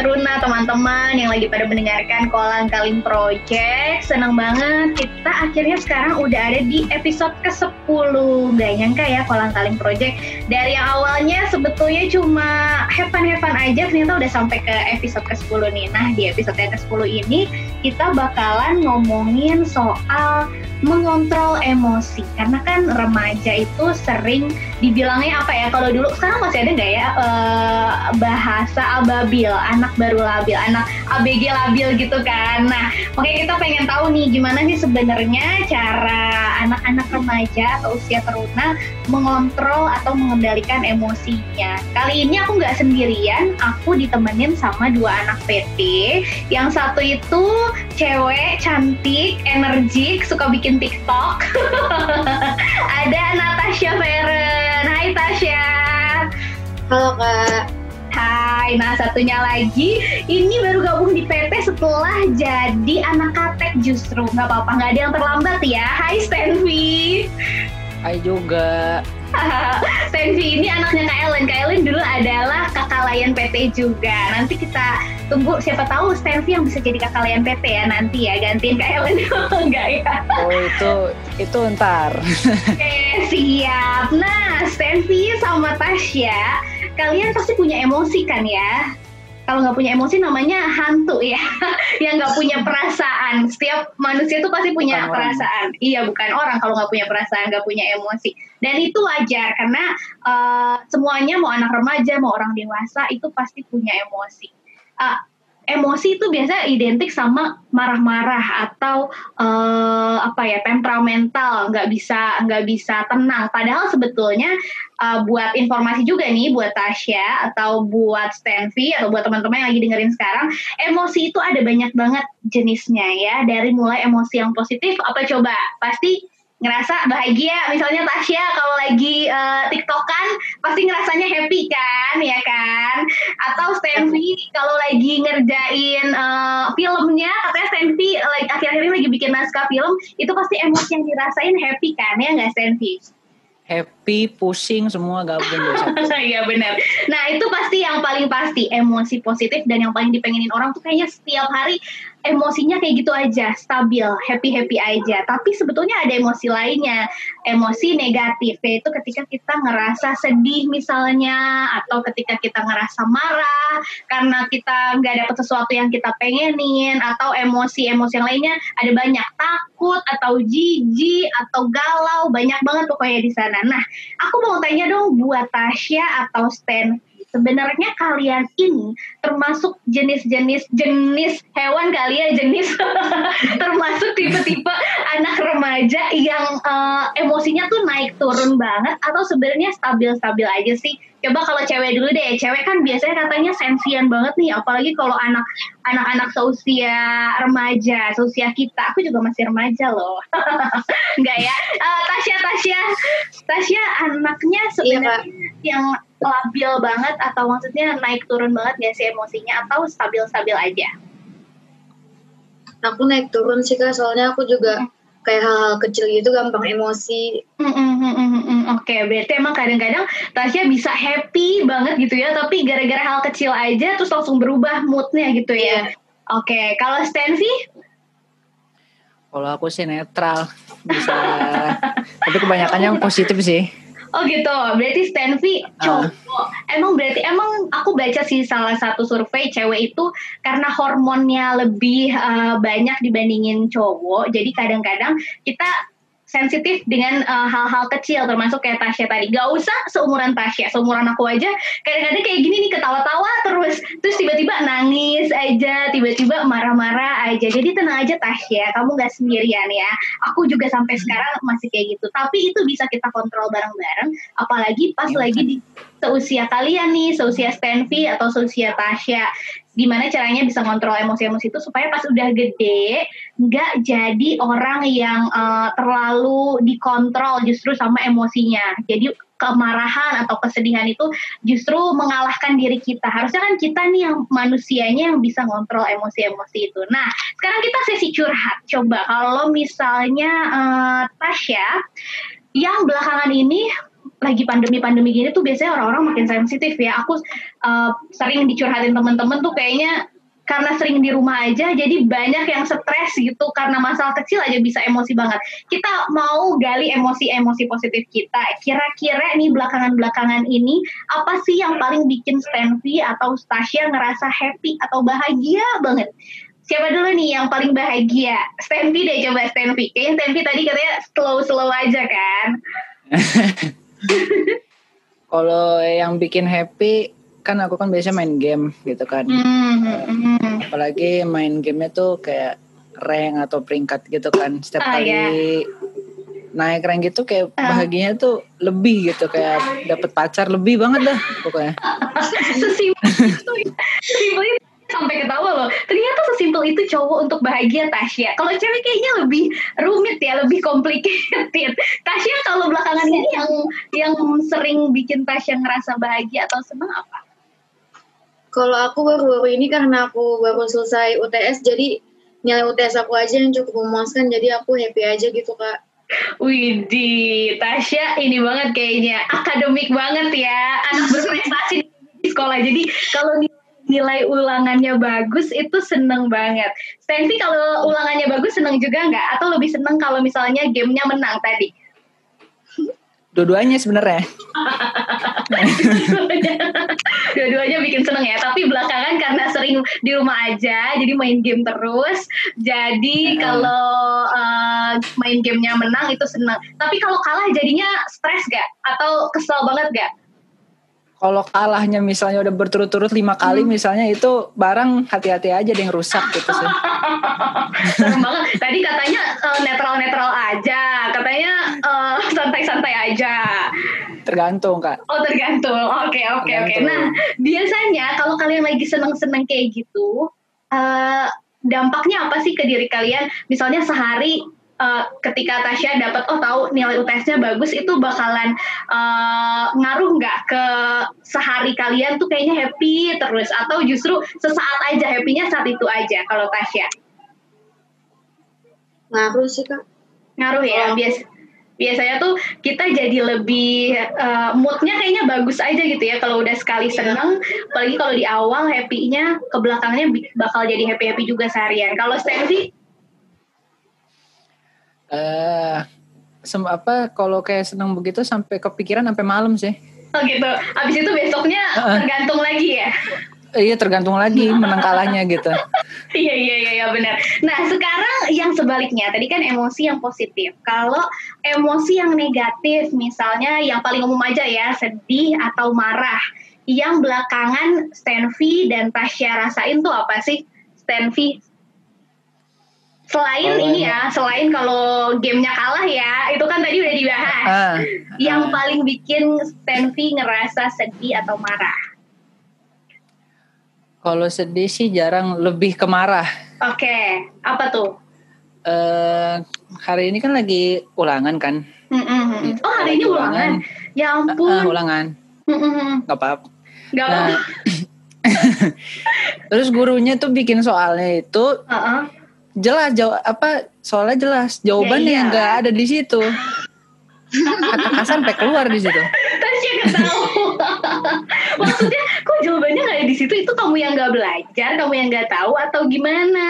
Teruna teman-teman yang lagi pada mendengarkan Kolang Kaling Project. Senang banget kita akhirnya sekarang udah ada di episode ke-10. Gak nyangka ya Kolang Kaling Project. Dari yang awalnya sebetulnya cuma hepan-hepan aja ternyata udah sampai ke episode ke-10 nih. Nah di episode yang ke-10 ini kita bakalan ngomongin soal mengontrol emosi karena kan remaja itu sering dibilangnya apa ya kalau dulu sekarang masih ada nggak ya uh, bahasa ababil anak baru labil anak ABG labil gitu kan nah oke kita pengen tahu nih gimana sih sebenarnya cara anak-anak remaja atau usia teruna mengontrol atau mengendalikan emosinya kali ini aku nggak sendirian aku ditemenin sama dua anak PT yang satu itu cewek cantik energik suka bikin TikTok. Ada Natasha Feren. Hai Tasya. Halo Kak. Hai, nah satunya lagi ini baru gabung di PT setelah jadi anak katek justru nggak apa-apa nggak ada yang terlambat ya. Hai Stanvi. Hai juga. Stenvi ini anaknya Kak Ellen. Kak Ellen dulu adalah kakak layan PT juga. Nanti kita tunggu siapa tahu Stenvi yang bisa jadi kakak layan PT ya nanti ya gantiin Kak Ellen enggak ya? Oh itu itu ntar. Oke siap. Nah Stenvi sama Tasya kalian pasti punya emosi kan ya? kalau nggak punya emosi namanya hantu ya yang nggak punya perasaan setiap manusia itu pasti punya bukan perasaan orang. iya bukan orang kalau nggak punya perasaan nggak punya emosi dan itu wajar karena uh, semuanya mau anak remaja mau orang dewasa itu pasti punya emosi uh, emosi itu biasa identik sama marah-marah atau uh, apa ya temperamental nggak bisa nggak bisa tenang. Padahal sebetulnya uh, buat informasi juga nih buat Tasya atau buat Stanvi atau buat teman-teman yang lagi dengerin sekarang emosi itu ada banyak banget jenisnya ya. Dari mulai emosi yang positif apa coba? Pasti ngerasa bahagia. Misalnya Tasya kalau lagi uh, tiktokan pasti ngerasanya happy kan ya kan? Atau Stanley kalau lagi ngerjain uh, filmnya katanya Stanley like, akhir-akhir ini lagi bikin naskah film itu pasti emosi yang dirasain happy kan ya nggak Stanley happy, pusing semua gabung Iya benar. Nah itu pasti yang paling pasti emosi positif dan yang paling dipengenin orang tuh kayaknya setiap hari emosinya kayak gitu aja, stabil, happy-happy aja. Tapi sebetulnya ada emosi lainnya, emosi negatif, yaitu ketika kita ngerasa sedih misalnya, atau ketika kita ngerasa marah karena kita nggak dapet sesuatu yang kita pengenin, atau emosi-emosi yang lainnya ada banyak, takut, atau jijik, atau galau, banyak banget pokoknya di sana. Nah, aku mau tanya dong buat Tasya atau Stan, sebenarnya kalian ini termasuk jenis-jenis jenis hewan kali ya jenis termasuk tipe-tipe anak remaja yang uh, emosinya tuh naik turun banget atau sebenarnya stabil-stabil aja sih. Coba kalau cewek dulu deh cewek kan biasanya katanya sensian banget nih apalagi kalau anak anak-anak seusia remaja seusia kita. Aku juga masih remaja loh. Enggak ya? Uh, Tasya Tasya. Tasya anaknya iya, sebenarnya iya, yang labil banget atau maksudnya naik turun banget gak sih emosinya atau stabil-stabil aja? Aku naik turun sih kak, soalnya aku juga kayak hal-hal kecil gitu gampang emosi. Mm -mm, mm -mm, Oke, okay, berarti emang kadang-kadang Tasya bisa happy banget gitu ya, tapi gara-gara hal kecil aja terus langsung berubah moodnya gitu ya. Yeah. Oke, okay. kalau Stanley? Kalau aku sih netral, bisa. tapi kebanyakannya positif sih. Oh gitu, berarti ah. cowok. Uh. Emang berarti emang aku baca sih salah satu survei cewek itu karena hormonnya lebih uh, banyak dibandingin cowok. Jadi kadang-kadang kita sensitif dengan uh, hal-hal kecil termasuk kayak Tasya tadi. Gak usah seumuran Tasya, seumuran aku aja kadang-kadang kayak gini nih ketawa-tawa terus terus tiba-tiba nangis aja, tiba-tiba marah-marah aja. Jadi tenang aja Tasya, kamu gak sendirian ya. Aku juga sampai hmm. sekarang masih kayak gitu. Tapi itu bisa kita kontrol bareng-bareng apalagi pas ya, lagi di seusia kalian nih, seusia Stanvi atau seusia Tasya gimana caranya bisa kontrol emosi-emosi itu supaya pas udah gede nggak jadi orang yang uh, terlalu dikontrol justru sama emosinya. Jadi kemarahan atau kesedihan itu justru mengalahkan diri kita. Harusnya kan kita nih yang manusianya yang bisa ngontrol emosi-emosi itu. Nah, sekarang kita sesi curhat. Coba kalau misalnya uh, Tasya yang belakangan ini lagi pandemi-pandemi gini tuh biasanya orang-orang makin sensitif ya. Aku uh, sering dicurhatin temen-temen tuh kayaknya karena sering di rumah aja jadi banyak yang stres gitu karena masalah kecil aja bisa emosi banget. Kita mau gali emosi-emosi positif kita. Kira-kira nih belakangan-belakangan ini apa sih yang paling bikin Stanley atau Stasia ngerasa happy atau bahagia banget? Siapa dulu nih yang paling bahagia? Stanley deh coba Stanley. Kayaknya Stanley tadi katanya slow-slow aja kan. Kalau yang bikin happy kan aku kan biasa main game gitu kan. Mm-hmm. Apalagi main gamenya tuh kayak rank atau peringkat gitu kan. Setiap ah, kali yeah. naik rank gitu kayak uh. bahagianya tuh lebih gitu kayak dapet pacar lebih banget dah pokoknya. Sesimpel itu sampai ketawa loh. Ternyata sesimpel itu cowok untuk bahagia Tasya. Kalau cewek kayaknya lebih rumit ya, lebih complicated. Tasya kalau belakangan ini yang yang sering bikin Tasya ngerasa bahagia atau senang apa? Kalau aku baru-baru ini karena aku baru selesai UTS, jadi nilai UTS aku aja yang cukup memuaskan, jadi aku happy aja gitu kak. Widih, Tasya ini banget kayaknya akademik banget ya, anak berprestasi di sekolah. Jadi kalau nilai ulangannya bagus itu seneng banget. Stanley kalau ulangannya bagus seneng juga nggak? Atau lebih seneng kalau misalnya gamenya menang tadi? Dua-duanya sebenarnya. Dua-duanya bikin seneng ya. Tapi belakangan karena sering di rumah aja, jadi main game terus. Jadi kalau uh, main gamenya menang itu seneng. Tapi kalau kalah jadinya stres gak? Atau kesel banget gak? Kalau kalahnya misalnya udah berturut-turut lima kali hmm. misalnya itu barang hati-hati aja deh yang rusak gitu sih. Serem banget. Tadi katanya uh, netral-netral aja, katanya uh, santai-santai aja. Tergantung kak. Oh tergantung. Oke oke oke. Nah biasanya kalau kalian lagi seneng-seneng kayak gitu, uh, dampaknya apa sih ke diri kalian? Misalnya sehari uh, ketika Tasya dapat oh tahu nilai UTS-nya bagus itu bakalan uh, ngaruh nggak ke sehari kalian tuh kayaknya happy terus? Atau justru sesaat aja happynya saat itu aja kalau Tasya? Ngaruh sih kak. Ngaruh ya? Oh. biasa biasanya tuh kita jadi lebih uh, moodnya kayaknya bagus aja gitu ya kalau udah sekali iya. seneng. Apalagi kalau di awal happy-nya ke belakangnya bakal jadi happy happy juga seharian. Kalau Stanley eh uh, apa kalau kayak seneng begitu sampai kepikiran sampai malam sih. Oh gitu. Abis itu besoknya uh, tergantung lagi ya. Iya tergantung lagi menang kalahnya gitu. iya iya iya ya, benar. Nah sekarang yang sebaliknya tadi kan emosi yang positif. Kalau emosi yang negatif misalnya yang paling umum aja ya sedih atau marah. Yang belakangan Stanvi dan Tasya rasain tuh apa sih? Stanvi Selain oh, ini ya, selain kalau gamenya kalah ya, itu kan tadi udah dibahas. Uh, yang uh. paling bikin Stanley ngerasa sedih atau marah? Kalau sedih sih jarang lebih ke marah. Oke, okay. apa tuh? Uh, hari ini kan lagi ulangan kan? Mm -hmm. Oh hari ini ulangan? ulangan. Ya ampun. Uh, ulangan. Mm -hmm. Gak apa-apa. Gak apa-apa. Nah, terus gurunya tuh bikin soalnya itu. Uh -uh jelas jawab apa soalnya jelas. Jawabannya ya, iya. nggak ada di situ. Kata sampai keluar di situ. Tasya tahu? Maksudnya kok jawabannya nggak ada di situ? Itu kamu yang nggak belajar kamu yang nggak tahu atau gimana?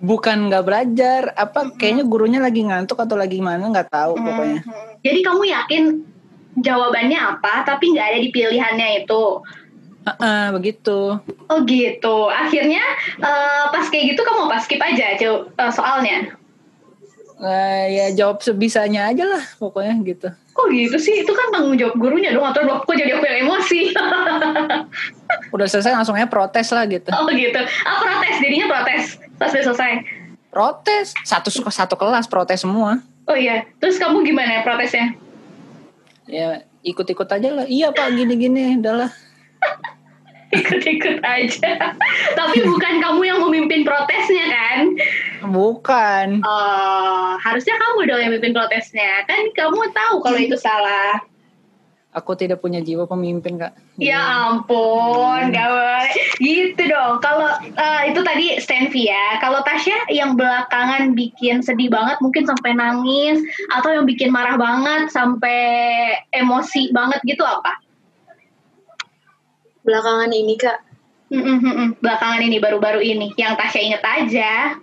Bukan nggak belajar apa kayaknya gurunya lagi ngantuk atau lagi mana nggak tahu pokoknya. Jadi kamu yakin jawabannya apa tapi nggak ada di pilihannya itu Uh, uh, begitu. Oh gitu. Akhirnya uh, pas kayak gitu kamu pas skip aja uh, soalnya. Uh, ya jawab sebisanya aja lah pokoknya gitu. Kok gitu sih? Itu kan tanggung jawab gurunya dong atau kok jadi aku yang emosi. udah selesai langsungnya protes lah gitu. Oh gitu. Ah protes, jadinya protes pas udah selesai. Protes, satu satu kelas protes semua. Oh iya, terus kamu gimana protesnya? Ya ikut-ikut aja lah. Iya pak, gini-gini, udahlah ikut-ikut aja. Tapi bukan kamu yang memimpin protesnya kan? Bukan. Oh, harusnya kamu dong yang memimpin protesnya. Kan kamu tahu kalau itu salah. aku tidak punya jiwa pemimpin kak. Ya ampun, gawat. Gitu dong. Kalau uh, itu tadi Stanvi ya. Kalau Tasya yang belakangan bikin sedih banget, mungkin sampai nangis, atau yang bikin marah banget sampai emosi banget gitu apa? Belakangan ini kak. Mm -mm, belakangan ini baru-baru ini, yang Tasya inget aja.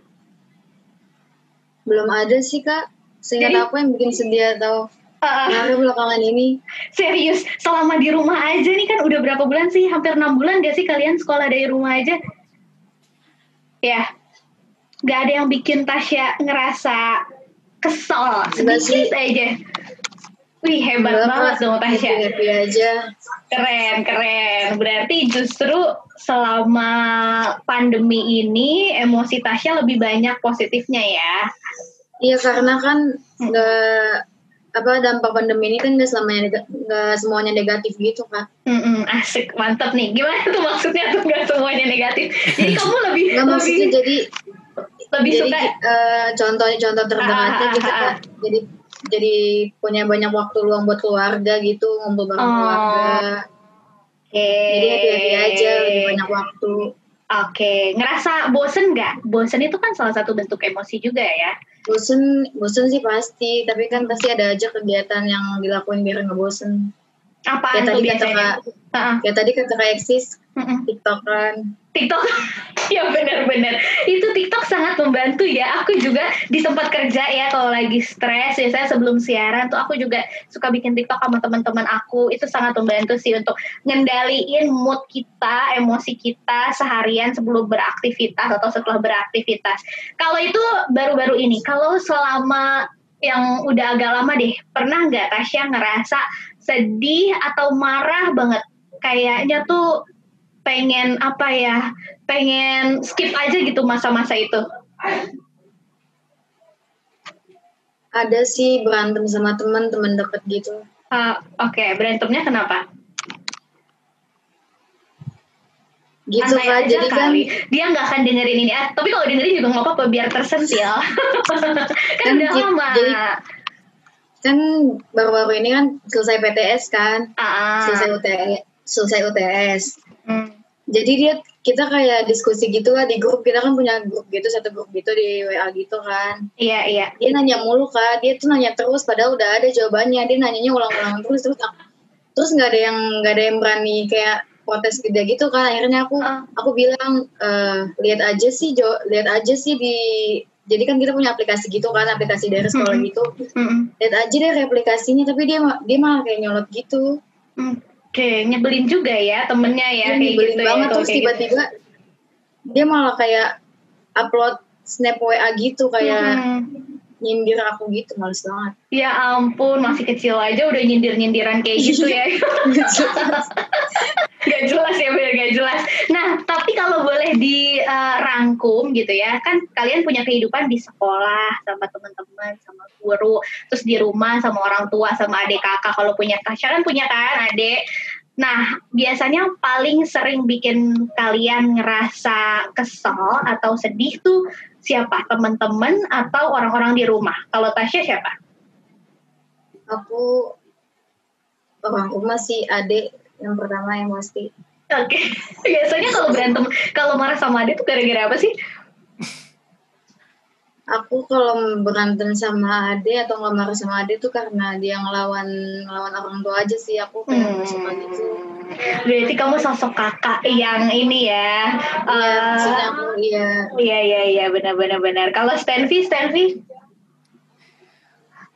Belum ada sih kak. Seingat Jadi, aku yang bikin sedih atau Uh, belakangan ini. Serius, selama di rumah aja nih kan udah berapa bulan sih? Hampir enam bulan gak sih kalian sekolah dari rumah aja? Ya, gak ada yang bikin Tasya ngerasa kesel sedikit aja. Wih hebat Enggak, banget dong Tasya. Happy aja. Keren, keren. Berarti justru selama pandemi ini emosi Tasya lebih banyak positifnya ya? Iya karena kan nggak apa dampak pandemi ini kan nggak selamanya nggak semuanya negatif gitu kan Mm-mm, asik mantap nih gimana tuh maksudnya tuh nggak semuanya negatif jadi kamu lebih nggak maksudnya jadi lebih jadi, suka uh, contoh-contoh terdekat gitu kan jadi jadi punya banyak waktu luang buat keluarga gitu ngumpul bareng oh. keluarga okay. jadi hati-hati aja lebih banyak waktu Oke, okay. ngerasa bosen nggak? Bosen itu kan salah satu bentuk emosi juga ya bosen bosen sih pasti tapi kan pasti ada aja kegiatan yang dilakuin biar nggak bosen apa ya tadi kata kak uh-uh. ya tadi kata kak eksis uh-uh. tiktokan. Tiktok? Ya benar-benar. Itu tiktok sangat membantu ya. Aku juga di tempat kerja ya kalau lagi stres ya saya sebelum siaran tuh aku juga suka bikin tiktok sama teman-teman aku. Itu sangat membantu sih untuk ngendaliin mood kita emosi kita seharian sebelum beraktivitas atau setelah beraktivitas. Kalau itu baru-baru ini kalau selama yang udah agak lama deh pernah nggak Tasya ngerasa sedih atau marah banget. Kayaknya tuh pengen apa ya pengen skip aja gitu masa-masa itu. Ada sih berantem sama teman teman deket gitu. Uh, oke okay. berantemnya kenapa? Gitu kan jadi kan dia nggak akan dengerin ini. Ah, tapi kalau dengerin juga nggak apa-apa biar tersentil kan, kan udah lama. jadi, kan baru-baru ini kan selesai PTS kan. Ah. selesai UTS selesai UTS hmm. jadi dia kita kayak diskusi gitu lah di grup. Kita kan punya grup gitu satu grup gitu di WA gitu kan. Iya iya. Dia nanya mulu kan dia tuh nanya terus padahal udah ada jawabannya. Dia nanyanya ulang-ulang terus terus terus nggak ada yang nggak ada yang berani kayak protes gede gitu kan. Akhirnya aku uh. aku bilang e, lihat aja sih jo lihat aja sih di jadi kan kita punya aplikasi gitu kan aplikasi dari sekolah mm -hmm. gitu mm lihat aja deh aplikasinya tapi dia dia malah kayak nyolot gitu mm. Oke, nyebelin juga ya temennya ya, ya kayak nyebelin gitu banget ya, terus tiba-tiba gitu. dia malah kayak upload snap WA gitu kayak hmm nyindir aku gitu males banget. Ya ampun masih kecil aja udah nyindir nyindiran kayak gitu ya. Gak jelas. Ya bener gak jelas. Nah tapi kalau boleh dirangkum uh, gitu ya kan kalian punya kehidupan di sekolah sama teman-teman sama guru terus di rumah sama orang tua sama adik kakak kalau punya Tasya kan punya kan adik? Nah, biasanya paling sering bikin kalian ngerasa kesel atau sedih tuh siapa? Teman-teman atau orang-orang di rumah? Kalau Tasya siapa? Aku orang rumah sih adik yang pertama yang pasti. Oke, okay. biasanya kalau berantem, kalau marah sama adik tuh gara-gara apa sih? Aku kalau berantem sama adik atau nggak marah sama adik tuh karena dia ngelawan ngelawan orang tua aja sih. Aku kayak hmm. suka gitu. Berarti kamu sosok kakak yang ini ya. Iya, uh, aku iya. Iya iya iya benar benar benar. Kalau Stanvi, Stanvi?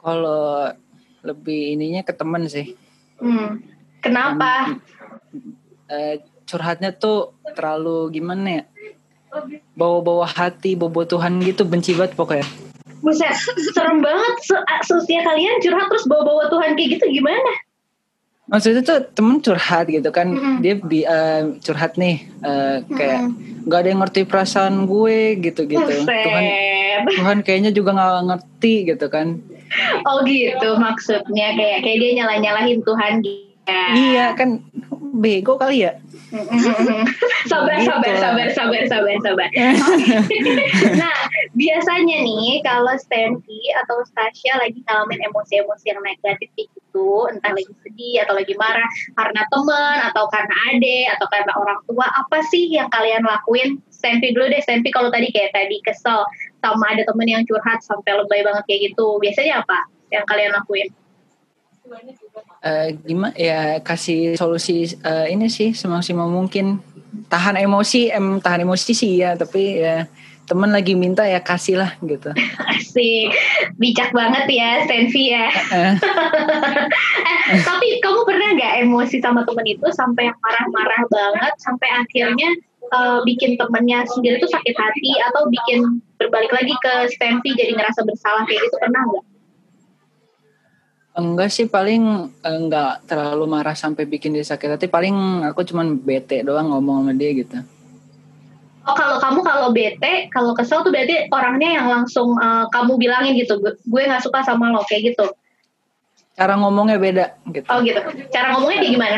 Kalau lebih ininya ke teman sih. Hmm. Kenapa? uh, curhatnya tuh terlalu gimana ya? Bawa-bawa hati, bawa Tuhan gitu benci banget pokoknya. Buset, serem banget. Sosial kalian curhat terus bawa-bawa Tuhan kayak gitu gimana? maksudnya tuh temen curhat gitu kan mm -hmm. dia bi uh, curhat nih uh, kayak mm -hmm. ada yang ngerti perasaan gue gitu gitu Tuhan Tuhan kayaknya juga nggak ngerti gitu kan oh gitu maksudnya kayak kayak dia nyalah nyalahin Tuhan gitu iya kan bego kali ya sabar, gitu. sabar, sabar, sabar, sabar, sabar. nah, biasanya nih kalau Stanley atau Stasha lagi ngalamin emosi-emosi yang negatif gitu, itu, entah lagi sedih atau lagi marah karena teman atau karena ade atau karena orang tua, apa sih yang kalian lakuin? Stempi dulu deh, Stempi kalau tadi kayak tadi kesel sama ada temen yang curhat sampai lebay banget kayak gitu, biasanya apa yang kalian lakuin? Uh, gimana ya kasih solusi uh, ini sih semaksimal mungkin tahan emosi em tahan emosi sih ya tapi ya temen lagi minta ya kasih lah gitu. Asik, bijak banget ya Stenvi ya. eh, tapi kamu pernah nggak emosi sama temen itu sampai marah-marah banget sampai akhirnya uh, bikin temennya sendiri tuh sakit hati atau bikin berbalik lagi ke Stenvi jadi ngerasa bersalah kayak gitu pernah nggak? Enggak sih paling enggak terlalu marah sampai bikin dia sakit hati paling aku cuman bete doang ngomong sama dia gitu. Oh kalau kamu kalau bete, kalau kesel tuh berarti orangnya yang langsung uh, kamu bilangin gitu, gue nggak suka sama lo kayak gitu. Cara ngomongnya beda gitu. Oh gitu. Cara ngomongnya kayak gimana?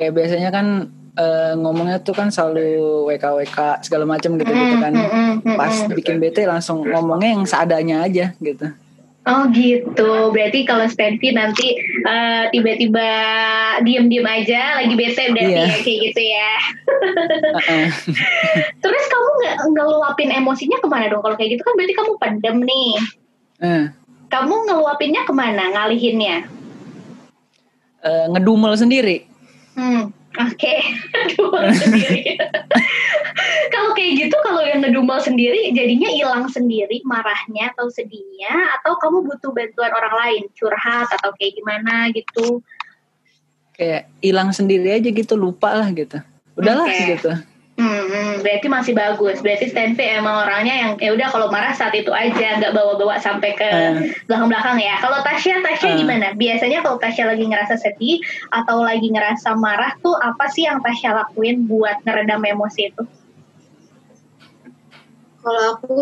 Kayak biasanya kan uh, ngomongnya tuh kan selalu WK WK segala macam gitu gitu kan. Pas bikin bete langsung ngomongnya yang seadanya aja gitu. Oh gitu, berarti kalau Stanley nanti uh, tiba-tiba diem-diem aja, lagi bete berarti yeah. ya kayak gitu ya. uh-uh. Terus kamu nggak ngeluapin emosinya ke mana dong? Kalau kayak gitu kan berarti kamu pendem nih. Uh. Kamu ngeluapinnya ke mana? Ngalihinnya? Uh, ngedumel sendiri. Hmm. Oke, okay. kalau kayak gitu, kalau yang ngedumel sendiri, jadinya hilang sendiri marahnya atau sedihnya, atau kamu butuh bantuan orang lain, curhat atau kayak gimana gitu? Kayak hilang sendiri aja gitu, lupa lah gitu. Udahlah okay. gitu. Hmm, berarti masih bagus. Berarti Stanley emang orangnya yang ya udah kalau marah saat itu aja, nggak bawa-bawa sampai ke belakang-belakang ya. Kalau Tasya, Tasya uh. gimana? Biasanya kalau Tasya lagi ngerasa sedih atau lagi ngerasa marah tuh apa sih yang Tasya lakuin buat ngeredam emosi itu? Kalau aku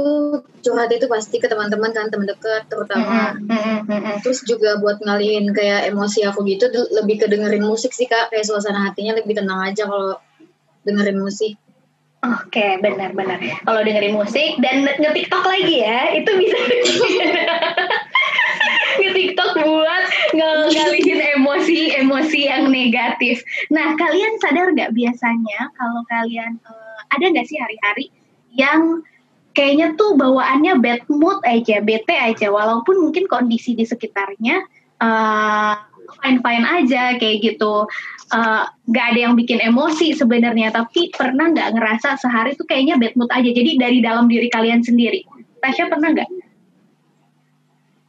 curhat itu pasti ke teman-teman kan teman dekat terutama. Mm -hmm, mm -hmm. Terus juga buat ngalihin kayak emosi aku gitu lebih ke dengerin musik sih kak. Kayak suasana hatinya lebih tenang aja kalau dengerin musik. Oke, okay, benar-benar. Kalau dengerin musik dan nge-tiktok lagi ya, itu bisa nge-tiktok buat ngalihin emosi-emosi yang negatif. Nah, kalian sadar nggak biasanya kalau kalian uh, ada nggak sih hari-hari yang kayaknya tuh bawaannya bad mood aja, bete aja, walaupun mungkin kondisi di sekitarnya uh, fine-fine aja kayak gitu. Uh, gak ada yang bikin emosi sebenarnya tapi pernah nggak ngerasa sehari tuh kayaknya bad mood aja? Jadi dari dalam diri kalian sendiri Tasya pernah nggak?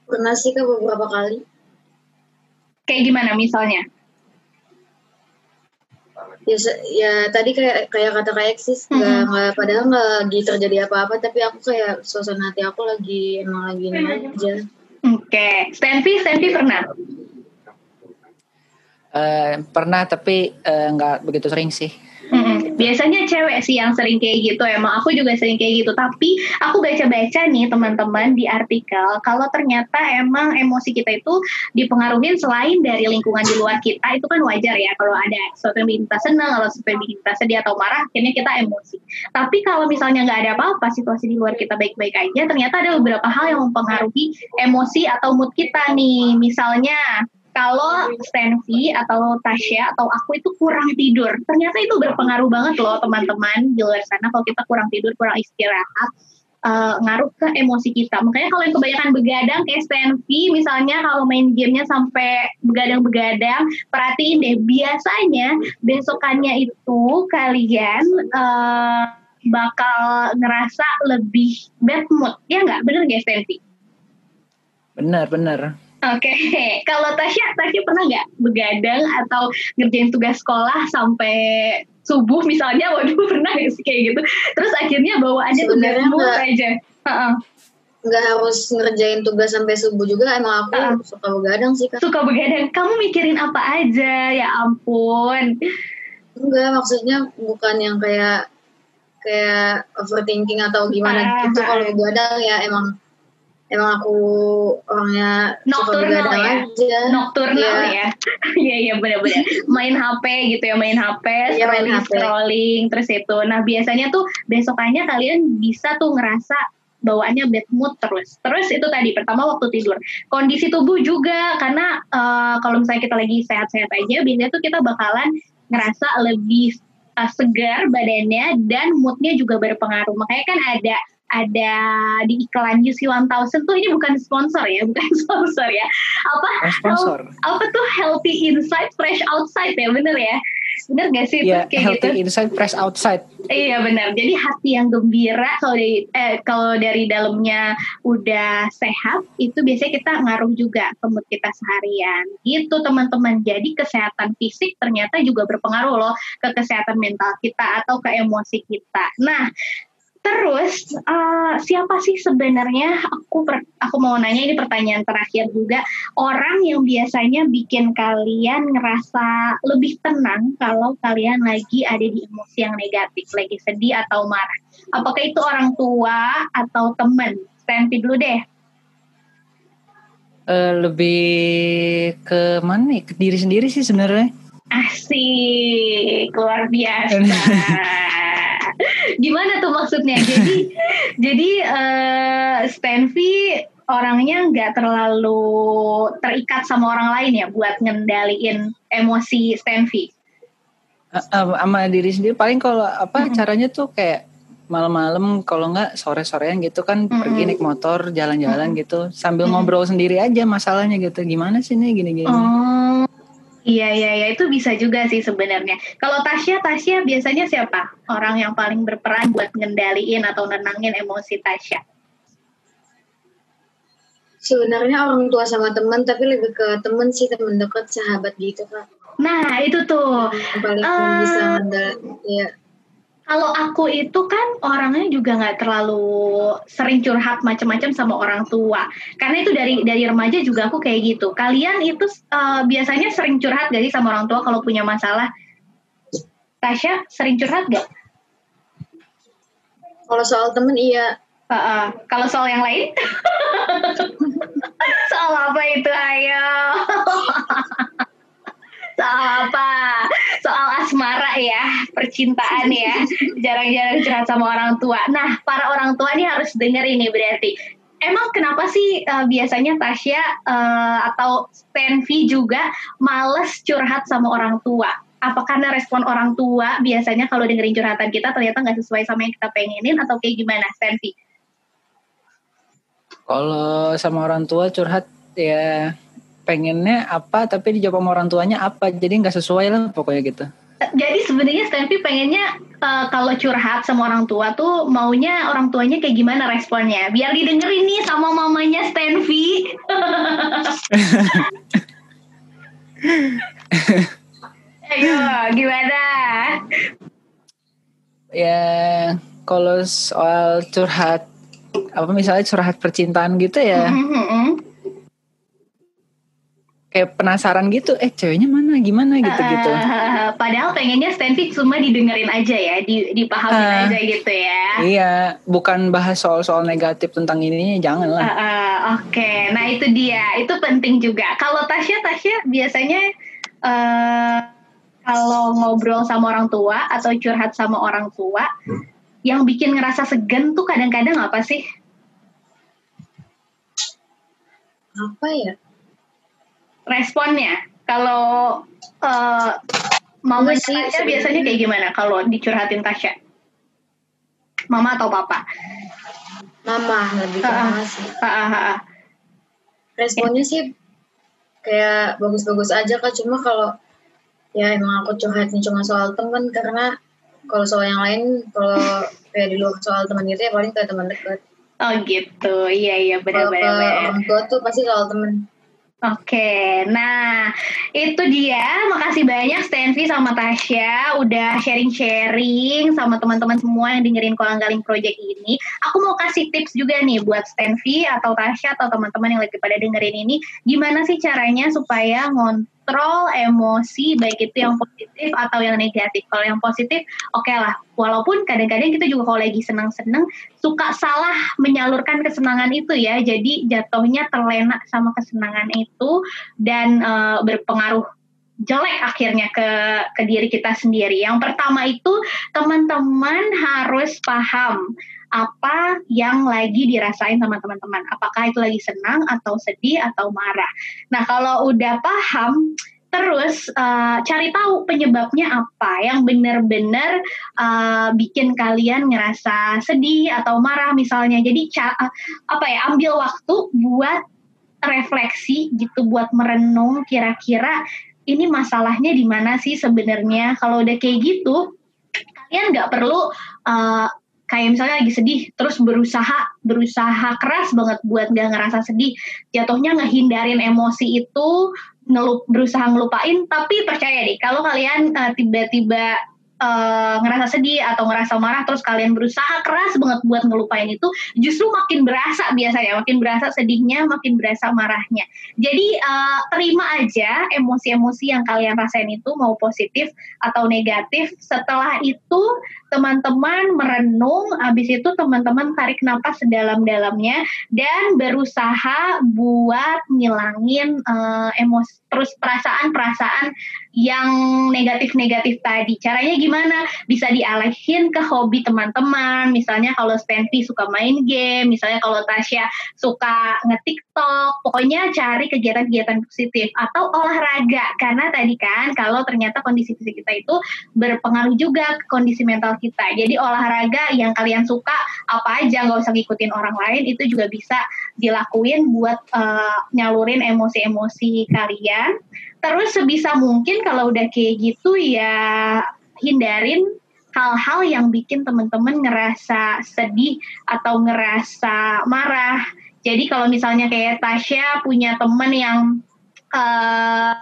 Pernah sih ke beberapa kali. Kayak gimana misalnya? Ya, ya tadi kayak kayak kata kayak sis nggak mm -hmm. padahal nggak lagi terjadi apa-apa tapi aku kayak suasana hati aku lagi emang lagi aja. Oke. Okay. Stanley Stanley pernah Uh, pernah tapi eh, nggak uh, begitu sering sih. Hmm, biasanya cewek sih yang sering kayak gitu. Emang aku juga sering kayak gitu. Tapi aku baca-baca nih teman-teman di artikel kalau ternyata emang emosi kita itu dipengaruhi selain dari lingkungan di luar kita itu kan wajar ya. Kalau ada sesuatu yang bikin kita senang, kalau sesuatu yang bikin kita sedih atau marah, akhirnya kita emosi. Tapi kalau misalnya nggak ada apa-apa, situasi di luar kita baik-baik aja, ternyata ada beberapa hal yang mempengaruhi emosi atau mood kita nih. Misalnya kalau Stanvi atau Tasya atau aku itu kurang tidur. Ternyata itu berpengaruh banget loh teman-teman di luar sana kalau kita kurang tidur, kurang istirahat. Uh, ngaruh ke emosi kita. Makanya kalau yang kebanyakan begadang kayak Stanvi misalnya kalau main gamenya sampai begadang-begadang, perhatiin deh biasanya besokannya itu kalian uh, bakal ngerasa lebih bad mood. Ya nggak? Bener nggak Stanvi? Bener, bener. Oke, okay. kalau Tasya, Tasya pernah nggak begadang atau ngerjain tugas sekolah sampai subuh misalnya, waduh pernah nggak sih kayak gitu? Terus akhirnya bawaannya semua aja. Uh-uh. Nggak harus ngerjain tugas sampai subuh juga, emang aku uh. suka begadang sih kan. Suka begadang, kamu mikirin apa aja? Ya ampun. Enggak, maksudnya bukan yang kayak kayak overthinking atau gimana uh, gitu. Kalau begadang ya emang emang aku orangnya nocturnal ya aja. nocturnal ya iya iya ya, benar-benar main HP gitu ya main HP ya, scrolling main HP. scrolling terus itu nah biasanya tuh besokannya kalian bisa tuh ngerasa bawaannya bad mood terus. Terus itu tadi pertama waktu tidur. Kondisi tubuh juga karena uh, kalau misalnya kita lagi sehat-sehat aja, biasanya tuh kita bakalan ngerasa lebih uh, segar badannya dan moodnya juga berpengaruh. Makanya kan ada ada di iklan UC 1000 tuh ini bukan sponsor ya, bukan sponsor ya. Apa? sponsor. Apa tuh healthy inside, fresh outside ya, bener ya? Bener gak sih? Iya, yeah, healthy gitu? inside, fresh outside. Iya benar. Jadi hati yang gembira kalau dari eh, kalau dari dalamnya udah sehat, itu biasanya kita ngaruh juga ke mood kita seharian. Gitu teman-teman. Jadi kesehatan fisik ternyata juga berpengaruh loh ke kesehatan mental kita atau ke emosi kita. Nah, Terus uh, siapa sih sebenarnya aku per, aku mau nanya ini pertanyaan terakhir juga orang yang biasanya bikin kalian ngerasa lebih tenang kalau kalian lagi ada di emosi yang negatif, lagi sedih atau marah. Apakah itu orang tua atau teman? Stanti dulu deh. Uh, lebih ke mana nih? Ke diri sendiri sih sebenarnya. Asik, luar biasa. Gimana tuh maksudnya? Jadi jadi uh, Stanfy orangnya nggak terlalu terikat sama orang lain ya buat ngendaliin emosi Stanfy. Uh, uh, sama diri sendiri paling kalau apa -hmm. caranya tuh kayak malam-malam kalau nggak sore-sorean gitu kan -hmm. pergi naik motor jalan-jalan -hmm. gitu sambil -hmm. ngobrol sendiri aja masalahnya gitu gimana sih nih gini-gini. Oh Iya iya iya itu bisa juga sih sebenarnya. Kalau Tasya Tasya biasanya siapa orang yang paling berperan buat ngendaliin atau nenangin emosi Tasya? Sebenarnya orang tua sama teman tapi lebih ke teman sih teman dekat sahabat gitu kak. Nah itu tuh. Yang paling uh, bisa ngendal ya kalau aku itu kan orangnya juga nggak terlalu sering curhat macam-macam sama orang tua. Karena itu dari dari remaja juga aku kayak gitu. Kalian itu uh, biasanya sering curhat gak sih sama orang tua kalau punya masalah? Tasya sering curhat gak? Kalau soal temen iya. Uh, uh. Kalau soal yang lain? soal apa itu ayo? soal apa? Soal asmara ya, percintaan ya. Jarang-jarang curhat sama orang tua. Nah, para orang tua ini harus dengar ini berarti. Emang kenapa sih uh, biasanya Tasya uh, atau Stenvi juga males curhat sama orang tua? Apa karena respon orang tua biasanya kalau dengerin curhatan kita ternyata nggak sesuai sama yang kita pengenin atau kayak gimana, Stenvi? Kalau sama orang tua curhat ya pengennya apa tapi dijawab sama orang tuanya apa. Jadi nggak sesuai lah pokoknya gitu. Jadi sebenarnya Stanfi pengennya uh, kalau curhat sama orang tua tuh maunya orang tuanya kayak gimana responnya? Biar didengerin nih sama mamanya Stanfi ayo gimana? Ya kalau soal curhat apa misalnya curhat percintaan gitu ya? Mm -hmm kayak penasaran gitu eh ceweknya mana? Gimana? gitu gitu uh, padahal pengennya Stanford cuma didengerin aja ya di dipahami uh, aja gitu ya. Iya bukan bahas soal-soal negatif tentang ini jangan lah uh, uh, oke. Okay. nah itu dia. Itu penting juga. Kalau Tasya Tasya biasanya uh, kalau ngobrol sama orang tua atau curhat sama orang tua hmm. yang bikin ngerasa segan tuh kadang-kadang apa sih? Apa ya responnya. Kalau uh, mau sih biasanya kayak gimana kalau dicurhatin Tasya? Mama atau papa? Mama lebih ke mama sih. Uh, uh. responnya sih kayak bagus-bagus aja kak cuma kalau ya emang aku curhatin cuma soal temen karena kalau soal yang lain kalau kayak di luar soal teman gitu ya paling kayak teman dekat oh gitu iya iya benar-benar orang tua tuh pasti soal temen Oke, nah itu dia. Makasih banyak Stanvi sama Tasya udah sharing-sharing sama teman-teman semua yang dengerin Kolang Galing Project ini. Aku mau kasih tips juga nih buat Stanvi atau Tasya atau teman-teman yang lagi pada dengerin ini. Gimana sih caranya supaya ngontrol mengontrol emosi baik itu yang positif atau yang negatif. Kalau yang positif, oke okay lah. Walaupun kadang-kadang kita juga kalau lagi senang-senang suka salah menyalurkan kesenangan itu ya. Jadi jatuhnya terlena sama kesenangan itu dan uh, berpengaruh jelek akhirnya ke ke diri kita sendiri. Yang pertama itu teman-teman harus paham apa yang lagi dirasain sama teman-teman. Apakah itu lagi senang atau sedih atau marah. Nah, kalau udah paham Terus uh, cari tahu penyebabnya apa yang benar-benar uh, bikin kalian ngerasa sedih atau marah misalnya. Jadi apa ya ambil waktu buat refleksi gitu, buat merenung kira-kira ini masalahnya di mana sih sebenarnya. Kalau udah kayak gitu, kalian nggak perlu uh, kayak misalnya lagi sedih terus berusaha berusaha keras banget buat gak ngerasa sedih. Jatuhnya ngehindarin emosi itu ngelup berusaha ngelupain tapi percaya deh kalau kalian uh, tiba-tiba uh, ngerasa sedih atau ngerasa marah terus kalian berusaha keras banget buat ngelupain itu justru makin berasa biasanya makin berasa sedihnya makin berasa marahnya. Jadi uh, terima aja emosi-emosi yang kalian rasain itu mau positif atau negatif setelah itu teman-teman merenung habis itu teman-teman tarik nafas sedalam-dalamnya dan berusaha buat ngilangin uh, emosi terus perasaan-perasaan yang negatif-negatif tadi. Caranya gimana? Bisa dialihin ke hobi teman-teman. Misalnya kalau Stanley suka main game, misalnya kalau Tasya suka ngetiktok, pokoknya cari kegiatan-kegiatan positif atau olahraga. Karena tadi kan kalau ternyata kondisi fisik kita itu berpengaruh juga ke kondisi mental kita. Jadi olahraga yang kalian suka apa aja nggak usah ngikutin orang lain itu juga bisa dilakuin buat uh, nyalurin emosi-emosi kalian. Terus sebisa mungkin kalau udah kayak gitu ya hindarin hal-hal yang bikin temen-temen ngerasa sedih atau ngerasa marah. Jadi kalau misalnya kayak Tasya punya temen yang uh,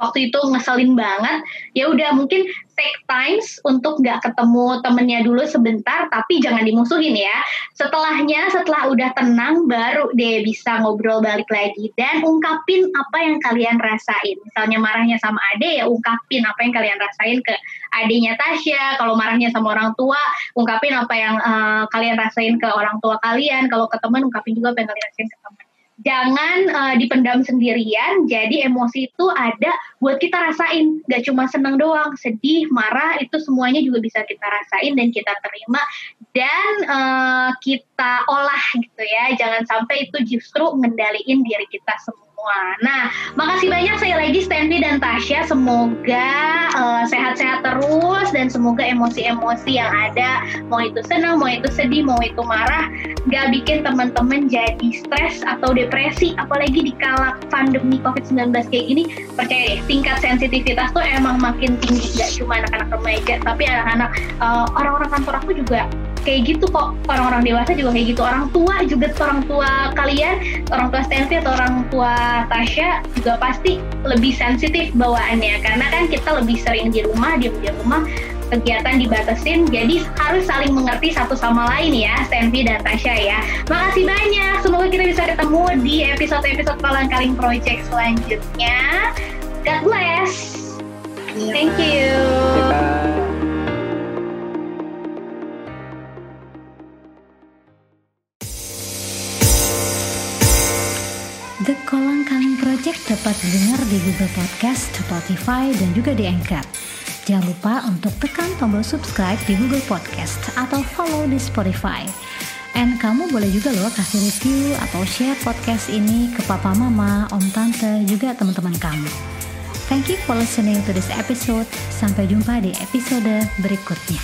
waktu itu ngeselin banget, ya udah mungkin take times untuk nggak ketemu temennya dulu sebentar, tapi jangan dimusuhin ya. Setelahnya, setelah udah tenang, baru deh bisa ngobrol balik lagi dan ungkapin apa yang kalian rasain. Misalnya marahnya sama ade ya ungkapin apa yang kalian rasain ke adenya Tasya. Kalau marahnya sama orang tua, ungkapin apa yang uh, kalian rasain ke orang tua kalian. Kalau ke teman, ungkapin juga apa yang kalian rasain ke jangan uh, dipendam sendirian. Jadi emosi itu ada buat kita rasain, gak cuma seneng doang, sedih, marah itu semuanya juga bisa kita rasain dan kita terima dan uh, kita olah gitu ya. Jangan sampai itu justru ngendaliin diri kita semua semua. Nah, makasih banyak saya lagi Stanley dan Tasya. Semoga uh, sehat-sehat terus dan semoga emosi-emosi yang ada, mau itu senang, mau itu sedih, mau itu marah, gak bikin teman-teman jadi stres atau depresi. Apalagi di kala pandemi COVID-19 kayak gini, percaya deh, tingkat sensitivitas tuh emang makin tinggi. Gak cuma anak-anak remaja, tapi anak-anak uh, orang-orang kantor aku juga kayak gitu kok. Orang-orang dewasa juga kayak gitu. Orang tua juga orang tua kalian orang tua Stanley atau orang tua Tasya juga pasti lebih sensitif bawaannya. Karena kan kita lebih sering di rumah di rumah kegiatan dibatasin. Jadi harus saling mengerti satu sama lain ya Stanley dan Tasya ya. Makasih banyak. Semoga kita bisa ketemu di episode-episode Palang Kaling Project selanjutnya. God bless. Iya, thank you. The dapat didengar di Google Podcast, Spotify, dan juga di Anchor. Jangan lupa untuk tekan tombol subscribe di Google Podcast atau follow di Spotify. And kamu boleh juga loh kasih review atau share podcast ini ke papa mama, om tante, juga teman-teman kamu. Thank you for listening to this episode. Sampai jumpa di episode berikutnya.